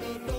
no, no.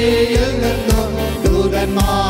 Jünger nur, nur my Mann.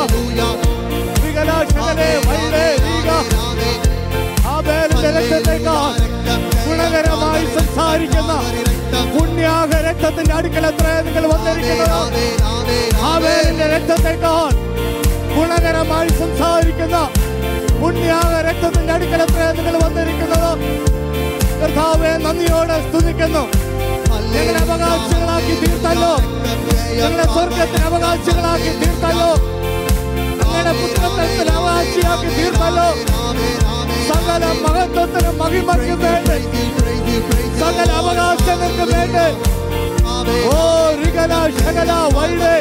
രക്തത്തിന്റെ അടുക്കൽ എത്ര നിങ്ങൾ വന്നിരിക്കുന്നത്? ആവേലിന്റെ രക്തത്തെക്കാൾ ഗുണകരമായി സംസാരിക്കുന്ന പുണ്യാക രക്തത്തിന്റെ അടുക്കൽ എത്ര നിങ്ങൾ വന്നിരിക്കുന്നത്? കർത്താവെ നന്ദിയോടെ സ്തുതിക്കുന്നു. ഞങ്ങളെ അവകാശികളാക്കി തീർത്തല്ലോ. ഞങ്ങളെ സ്വർഗത്തിന് അവകാശികളാക്കി തീർത്തല്ലോ. ഞങ്ങളുടെ പുത്രത്വത്തിന് അവകാശിയാക്കി തീർത്തല്ലോ. സകല മഹത്വത്തിനും മഹിമയ്ക്കും വേണ്ടി. സകല അവകാശങ്ങൾക്ക് വേണ്ടി. ഓ റിഗല ശകല വൈഡ്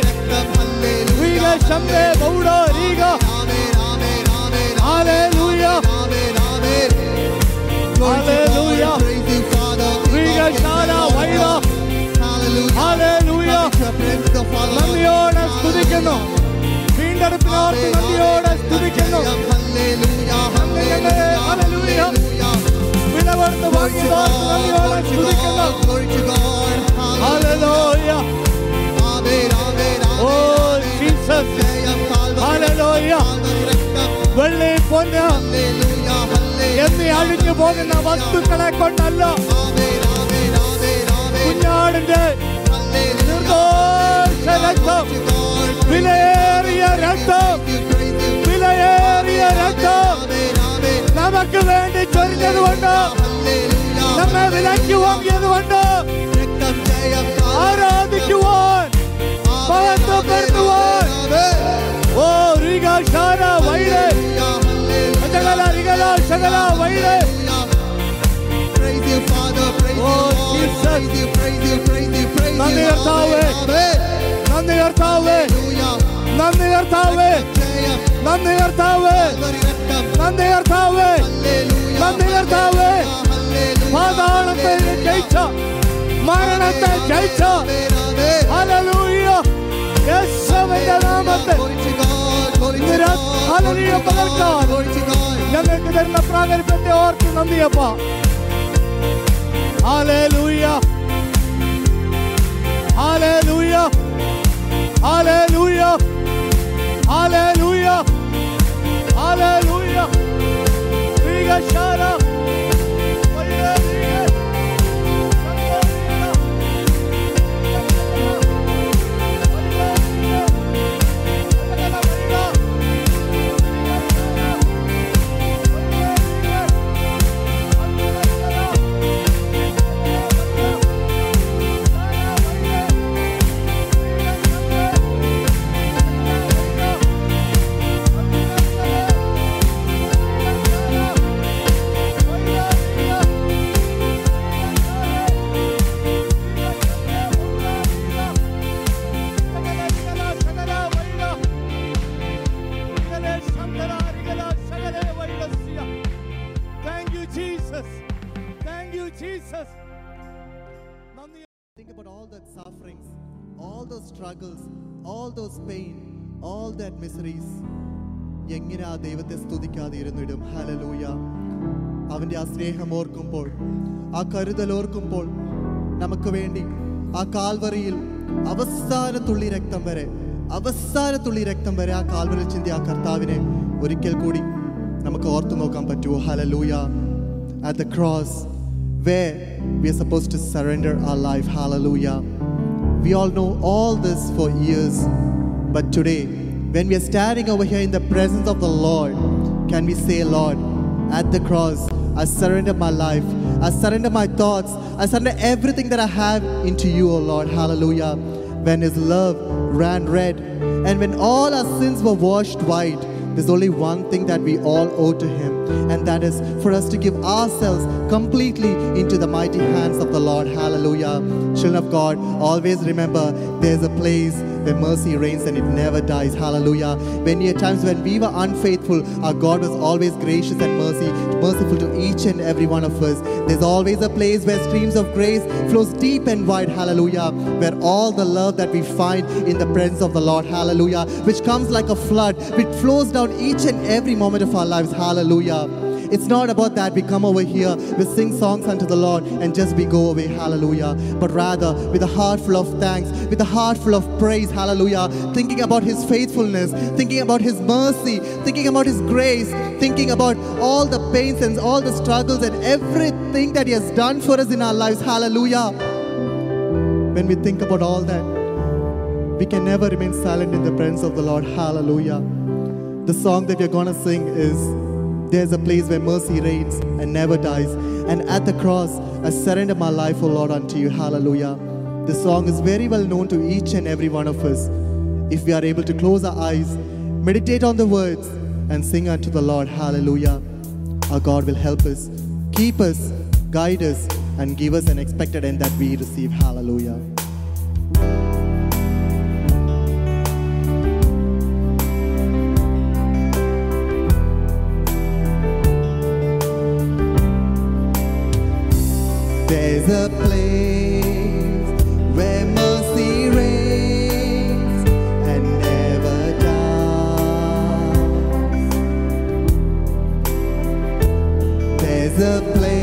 റീഗ ശംബെ ബൗഡ റീഗ ഹല്ലേലൂയ ഹല്ലേലൂയ റീഗ ശാല വൈഡ ഹല്ലേലൂയ നന്ദിയോടെ സ്തുതിക്കുന്നു വീണ്ടെടുപ്പിനോർത്ത് നന്ദിയോടെ സ്തുതിക്കുന്നു ഹല്ലേലൂയ വിലകൊടുത്ത് വാങ്ങിയതോർത്ത് നന്ദിയോടെ സ്തുതിക്കുന്നു ഹല്ലേലൂയ ഓ ജീസസ് ഹല്ലേലൂയ വെള്ളി പൊന്ന്. എന്നീ അഴിഞ്ഞു പോകുന്ന വസ്തുക്കളെ കൊണ്ടല്ല. കുഞ്ഞാടിന്റെ രക്തം വിലയേറിയ രക്തം. വിലയേറിയ രക്തം. നമുക്ക് വേണ്ടി ചൊരിഞ്ഞതുകൊണ്ട് നമ്മെ വിലക്കി വാങ്ങിയതുകൊണ്ട് ആരാധിക്കുവാൻ മഹത്വപ്പെടുത്തുവാൻ ഓ റിഗ ശാര വൈഡ് ശകല റിഗല ശകല വൈഡ് നന്ദി കർത്താവേ. നന്ദി കർത്താവേ. നന്ദി കർത്താവേ. നന്ദി കർത്താവേ. നന്ദി കർത്താവേ. നന്ദി കർത്താവേ. പാതാളത്തെ ജയിച്ച മരണത്തെ ജയിച്ച ഹല്ലേലൂയ യേശുവിന്റെ നാമത്തിൽ ഇന്ന് രാ- ഹല്ലേലൂയ പകർക്കാൻ ഞങ്ങൾക്ക് തരുന്ന പ്രാഗൽഭ്യത്തെ ഓർത്ത് നന്ദിയപ്പ hallelujah hallelujah hallelujah hallelujah hallelujah ആ കരുതൽ ഓർക്കുമ്പോൾ നമുക്ക് വേണ്ടി ആ കാൽവറിയിൽ അവസാന തുള്ളി രക്തം വരെ അവസാന തുള്ളി രക്തം വരെ ആ കാൽവറിയിൽ ചിന്തി ആ കർത്താവിനെ ഒരിക്കൽ കൂടി നമുക്ക് ഓർത്തു നോക്കാൻ പറ്റുമോ ഹലലൂയ at the cross where we are supposed to surrender our life. Hallelujah. We all know all this for years, but today, when we are standing over here in the presence of the Lord, can we say, Lord, at the cross, I surrender my life, I surrender my thoughts, I surrender everything that I have into you, O Lord. Hallelujah. When His love ran red, and when all our sins were washed white, there's only one thing that we all owe to Him, and that is for us to give ourselves completely into the mighty hands of the Lord. Hallelujah. Children of God, always remember there's a place where mercy reigns and it never dies. Hallelujah. Many a times when we were unfaithful, our God was always gracious and mercy, merciful to each and every one of us. There's always a place where streams of grace flows deep and wide. Hallelujah. Where all the love that we find in the presence of the Lord. Hallelujah. Which comes like a flood, which flows down each and every moment of our lives. Hallelujah. It's not about that we come over here, we sing songs unto the Lord, and just we go away, hallelujah. But rather, with a heart full of thanks, with a heart full of praise, hallelujah. Thinking about His faithfulness, thinking about His mercy, thinking about His grace, thinking about all the pains and all the struggles and everything that He has done for us in our lives, hallelujah. When we think about all that, we can never remain silent in the presence of the Lord, hallelujah. The song that we're gonna sing is There's a place where mercy reigns and never dies. And at the cross, I surrender my life, O Lord, unto you. Hallelujah. This song is very well known to each and every one of us. If we are able to close our eyes, meditate on the words, and sing unto the Lord, Hallelujah, our God will help us, keep us, guide us, and give us an expected end that we receive. Hallelujah. There's a place where mercy and never dies. There's a place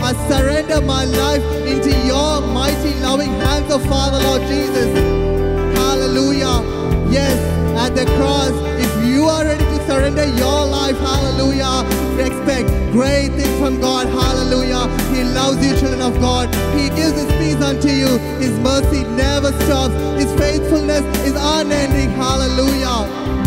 I surrender my life into your mighty, loving hands, oh Father, Lord Jesus. Hallelujah. Yes, at the cross, if you are ready to surrender your life, hallelujah, expect great things from God, hallelujah. He loves you, children of God. He gives His peace unto you. His mercy never stops. His faithfulness is unending, hallelujah.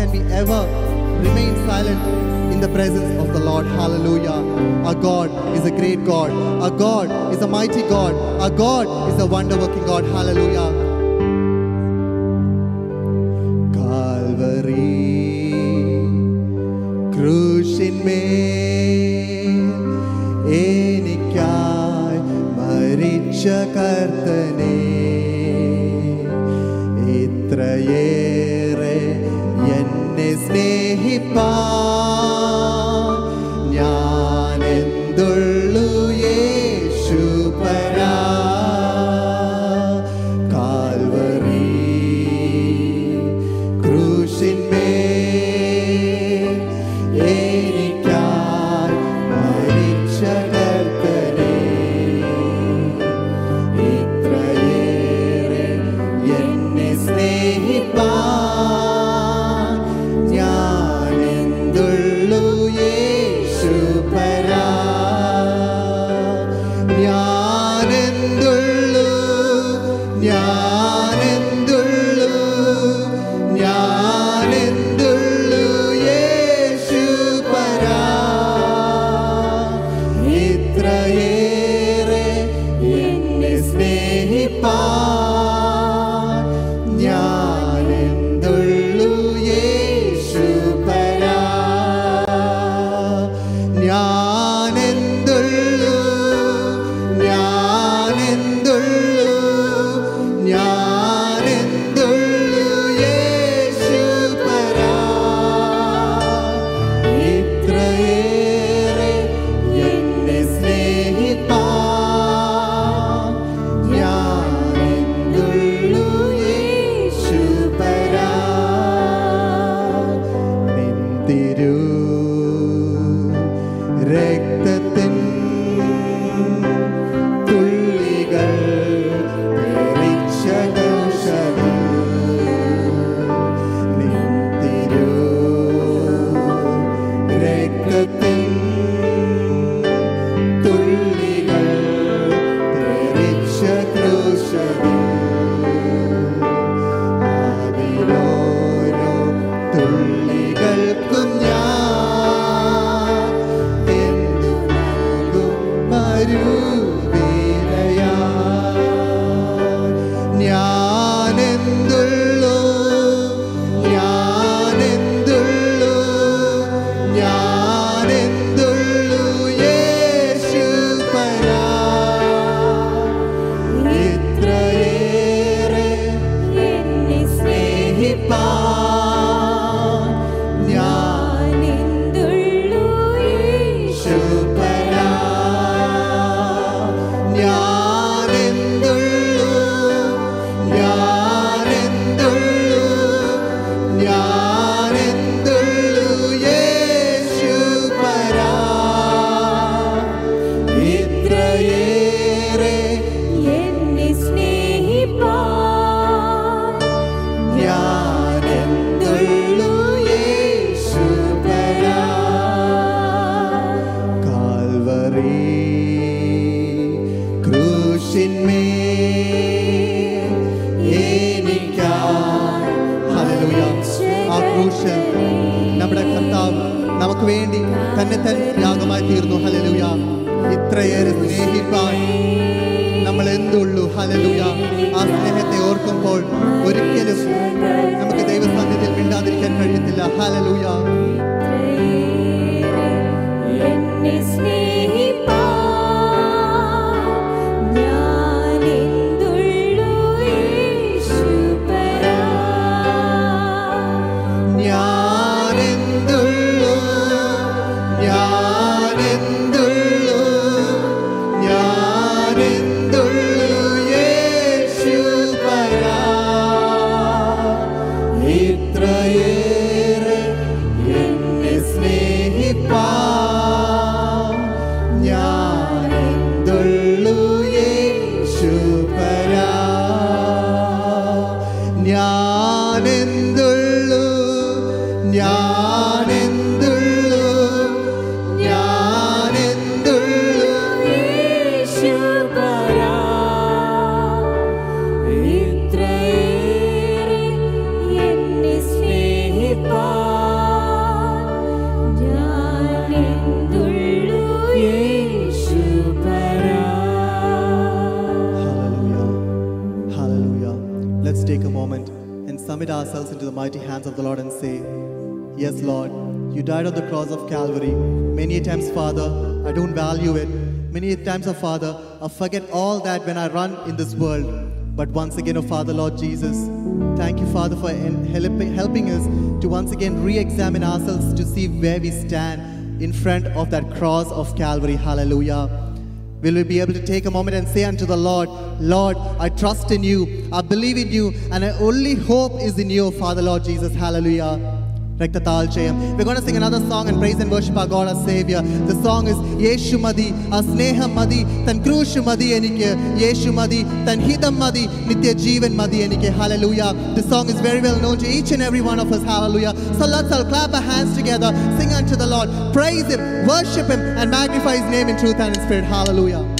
can we ever remain silent in the presence of the Lord? Hallelujah. Our God is a great God. Our God is a mighty God. Our God is a wonder working God. Hallelujah. Calvary, Krushinmel, Enikai, Maricha Kartane. goodbye. good ആ ക്രൂശ് നമ്മുടെ കർത്താവ് നമുക്ക് വേണ്ടി തന്നെ തന്നെ യാഗമായി തീർന്നു. ഹലലുയ ഇത്രയേറെ സ്നേഹിപ്പാൻ നമ്മൾ എന്തുള്ളൂ? ഹലലുയ ആ സ്നേഹത്തെ ഓർക്കുമ്പോൾ ഒരിക്കലും നമുക്ക് ദൈവസാന്നിധ്യം മിണ്ടാതിരിക്കാൻ കഴിയത്തില്ല. ഹലലുയ സ്നേഹിപ്പാ the mighty hands of the Lord and say, Yes, Lord, you died on the cross of Calvary. Many a times, Father, I don't value it. Many a times, oh Father, I forget all that when I run in this world. But once again, oh Father, Lord Jesus, thank you, Father, for helping, helping us to once again re examine ourselves to see where we stand in front of that cross of Calvary. Hallelujah. Will we be able to take a moment and say unto the Lord, Lord, I trust in you, I believe in you, and I only hope is in you, Father, Lord Jesus. Hallelujah. Rektatal We're going to sing another song and praise and worship our God, our Savior. The song is Yeshu Madi, Asneham Madi, Tan Krushu Madi Enike, Yeshu Madi, Tan Hidam Madi, Nitya Jeevan Madi Enike. Hallelujah. The song is very well known to each and every one of us. Hallelujah. So let's all clap our hands together, sing unto the Lord, praise Him, worship Him, and magnify His name in truth and in spirit. Hallelujah.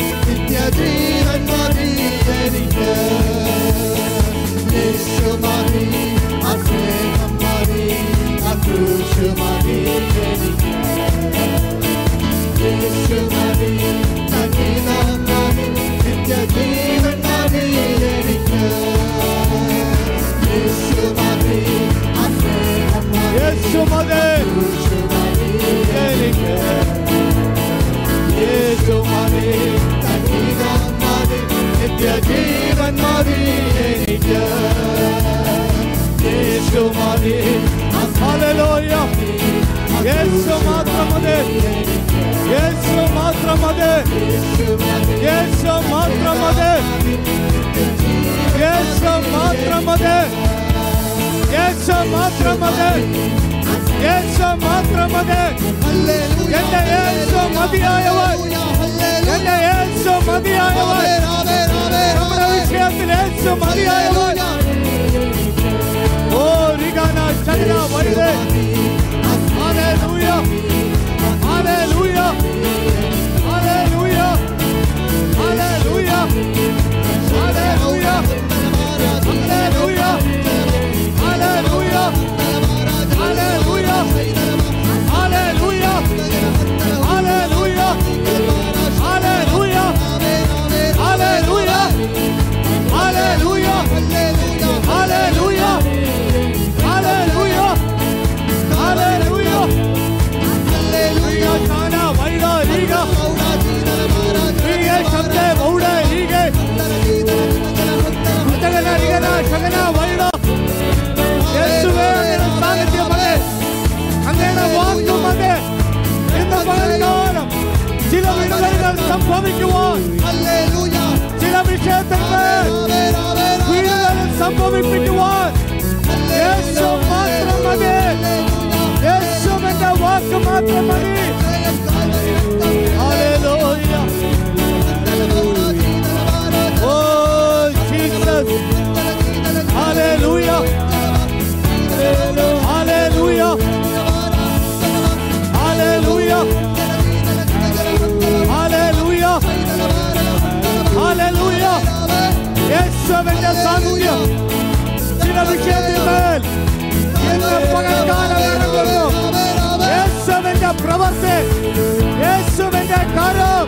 യേശുവിന്റെ കരം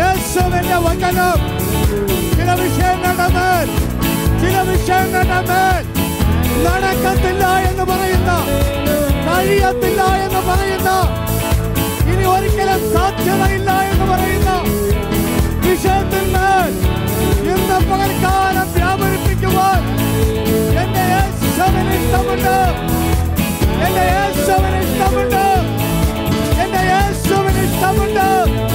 യേശുവിന്റെ വചനം. ചില വിഷയങ്ങളുടെ മേൽ ചില വിഷയങ്ങളുടെ മേൽ നടക്കത്തില്ല എന്ന് പറയുന്ന കഴിയത്തില്ല എന്ന് പറയുന്ന ഇനി ഒരിക്കലും സാധ്യതയില്ല എന്ന് പറയുന്ന വിഷയത്തിന്മേൽ ഇന്ന് പകൽക്കാലം വ്യാപരിപ്പിക്കുവാൻ എന്റെ യേശുവിന് ഇഷ്ടമുണ്ട്. എന്റെ യേശുവിന് ഇഷ്ടമുണ്ട്. Lavender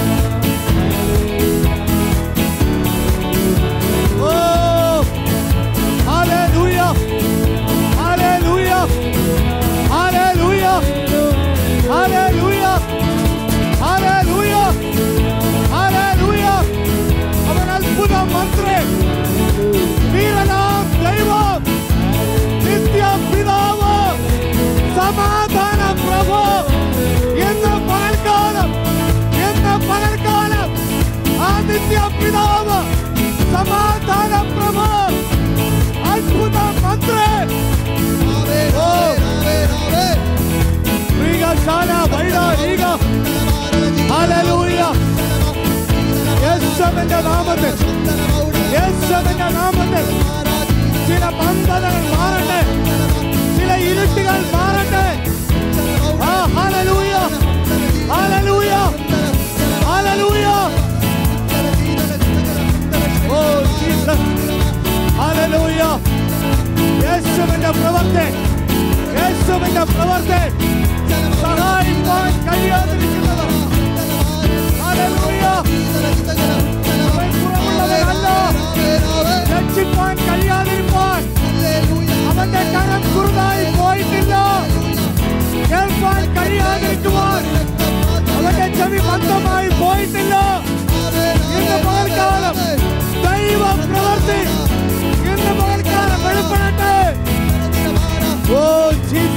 ആ നിത്യ പിതാവ് സമാധാന പ്രഭു അത്ഭുത മന്ത്രി ശ്രീകശാല വൈഡ ഈക ഹല്ലേലൂയ യേശുവിന്റെ നാമത്തിൽ യേശുവിന്റെ നാമത്തിൽ ചില ബന്ധനങ്ങൾ മാറട്ടെ യേശുവിന്റെ പ്രവർത്തി യേശുവിന്റെ പ്രവർത്തി സഹായിപ്പാൻ കഴിയാതിരിക്കുന്നത് രക്ഷിപ്പാൻ കഴിയാതിരിപ്പാൻ അവന്റെ കരം കുറുതായി പോയിട്ടില്ല കേൾപ്പാൻ കഴിയാതിരിക്കുവാൻ അവന്റെ ചെവി മന്ദമായി പോയിട്ടില്ല ഇന്ന് പകൽക്കാലം ദൈവ പ്രവർത്തി Oh, Jesus.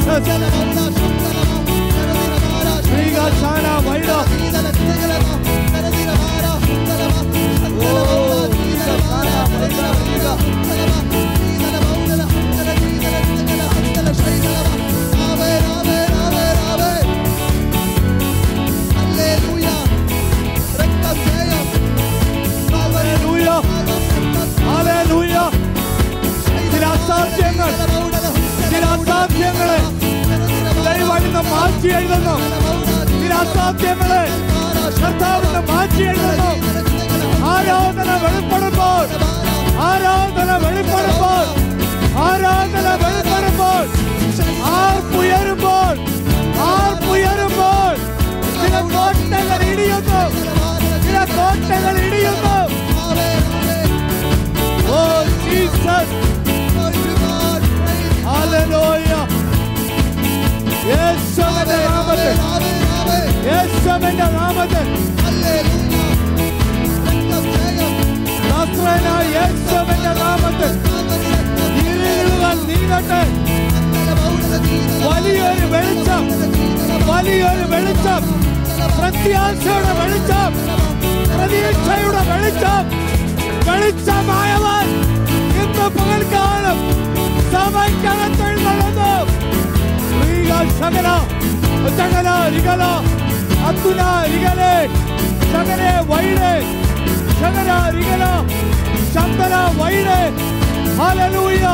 കോട്ടകൾ ഇടിയുന്നു ഓ ജീസസ് ഹല്ലേലൂയ യേശുവിന്റെ നാമത്തിൽ. യേശുവിന്റെ നാമത്തിൽ. നസ്രനായ യേശുവിന്റെ നാമത്തിൽ. ഇരുളുകൾ നീങ്ങട്ടെ വലിയൊരു വെളിച്ചം. വലിയൊരു വെളിച്ചം. പ്രത്യാശയുടെ വെളിച്ചം. പ്രതീക്ഷയുടെ വെളിച്ചം വെളിച്ചമായവൻ ഇന്ന് പകൽക്കാലം സഭയ്ക്കകത്തെഴുന്നള്ളുന്നു ശ്രീക ശകല ശകല രികല അത്തുന രികലെ ശകലെ വൈരെ ശകല രികല ശന്തന വൈരെ hallelujah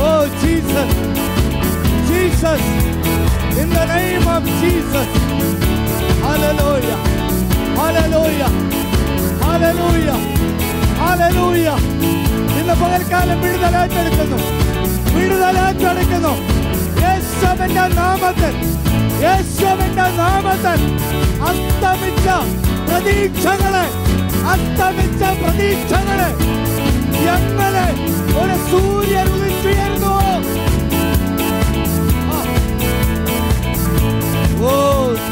oh Jesus Jesus in the name of Jesus hallelujah hallelujah. Hallelujah. Hallelujah. ഇന്ന് പകൽക്കാലം വിടുതലേറ്റെടുക്കുന്നു വിടുതലേറ്റെടുക്കുന്നു യേശുവിന്റെ നാമത്തിൽ. യേശുവിന്റെ നാമത്തിൽ. അസ്തമിച്ച പ്രതീക്ഷകളെ അസ്തമിച്ച പ്രതീക്ഷകളെ ഞങ്ങളെ ഒരു സൂര്യൻ Oh, Jesus.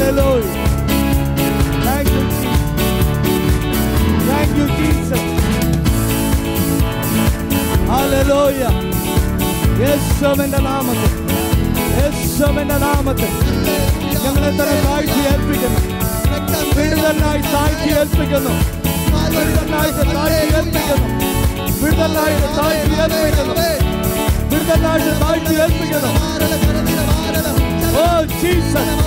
Hallelujah. Thank you, Jesus. Thank you, Jesus. Hallelujah. യേശുവിന്റെ നാമത്തിൽ യേശുവിന്റെ നാമത്തിൽ ഞങ്ങളെ തന്നെ താഴ്ച ഏൽപ്പിക്കുന്നു വിടുതലായി താഴ്ത്തി ഏൽപ്പിക്കുന്നു വിടുതലായിട്ട് താഴ്ത്തി ഏൽപ്പിക്കുന്നു വിടുതലായിട്ട് താഴ്ത്തി ഏൽപ്പിക്കുന്നു വിടുതലായിട്ട് താഴ്ത്തി ഏൽപ്പിക്കുന്നു ഓ Jesus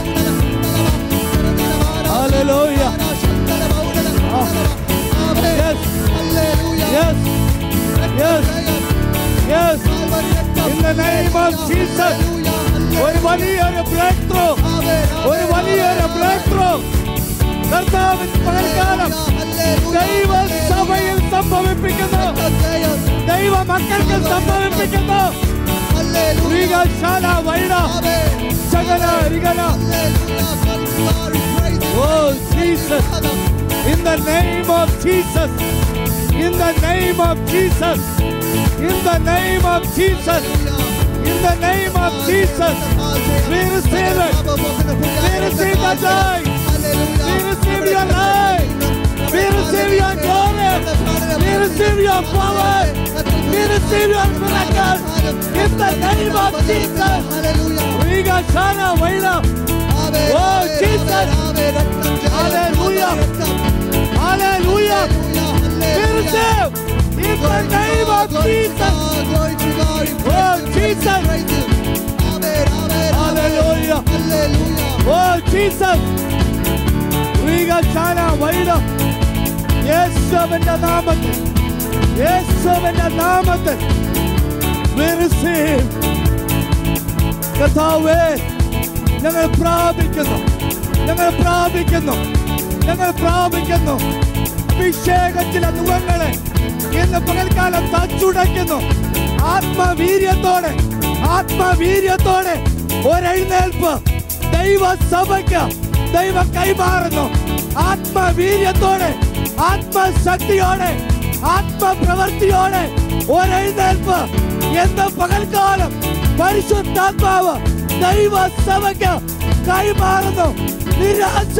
yes In the name of Jesus. ഒരു വലിയൊരു ബ്രേക്ക് ത്രൂ ഒരു വലിയൊരു ബ്രേക്ക് ത്രൂ കർത്താവിൻ പകൽക്കാലം ദൈവ സഭയിൽ സംഭവിപ്പിക്കുന്നു. ദൈവ മക്കൾക്ക് സംഭവിപ്പിക്കുന്നു. ശ്രീകശാല വൈഡ സകല രികല ഓ Jesus in the name of Jesus in the name of Jesus In the name of Jesus. In the name of Jesus. We receive it. We receive the joy. We receive your life, We receive your glory. We receive your power. We receive your miracles. In the name of Jesus. We got Shana Waila. Oh, Jesus. Hallelujah. Hallelujah. We receive. In the name of Jesus. Oh, Jesus. Hallelujah. Oh, Jesus. ശ്രീകശാല വൈഡ യേശുവിന്റെ നാമത്തിൽ യേശുവിന്റെ നാമത്തിൽ കർത്താവേ ഞങ്ങൾ പ്രാപിക്കുന്നു ഞങ്ങൾ പ്രാപിക്കുന്നു ഞങ്ങൾ പ്രാപിക്കുന്നു അഭിഷേകത്തിലെ നുഖങ്ങളെ ഇന്ന് പകൽക്കാലം തച്ചുടയ്ക്കുന്നു. ആത്മവീര്യത്തോടെ ആത്മവീര്യത്തോടെ ഒരെഴുന്നേൽപ്പ്. ദൈവ സഭയ്ക്ക് ദൈവ കൈമാറുന്നു. ആത്മവീര്യത്തോടെ ആത്മശക്തിയോടെ ആത്മപ്രവൃത്തിയോടെ ഒരെഴുന്നേൽപ്പ്. എന്ന് പകൽക്കാലം പരിശുദ്ധാത്മാവ് ദൈവ സഭയ്ക്ക് കൈമാറുന്നു. നിരാശ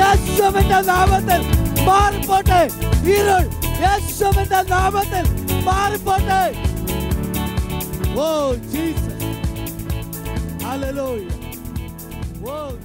യേശുവിന്റെ നാമത്തിൽ മാറിപ്പോട്ടെ. ഇരുൾ യേശുവിന്റെ നാമത്തിൽ മാറിപ്പോട്ടെ oh Jesus hallelujah oh Jesus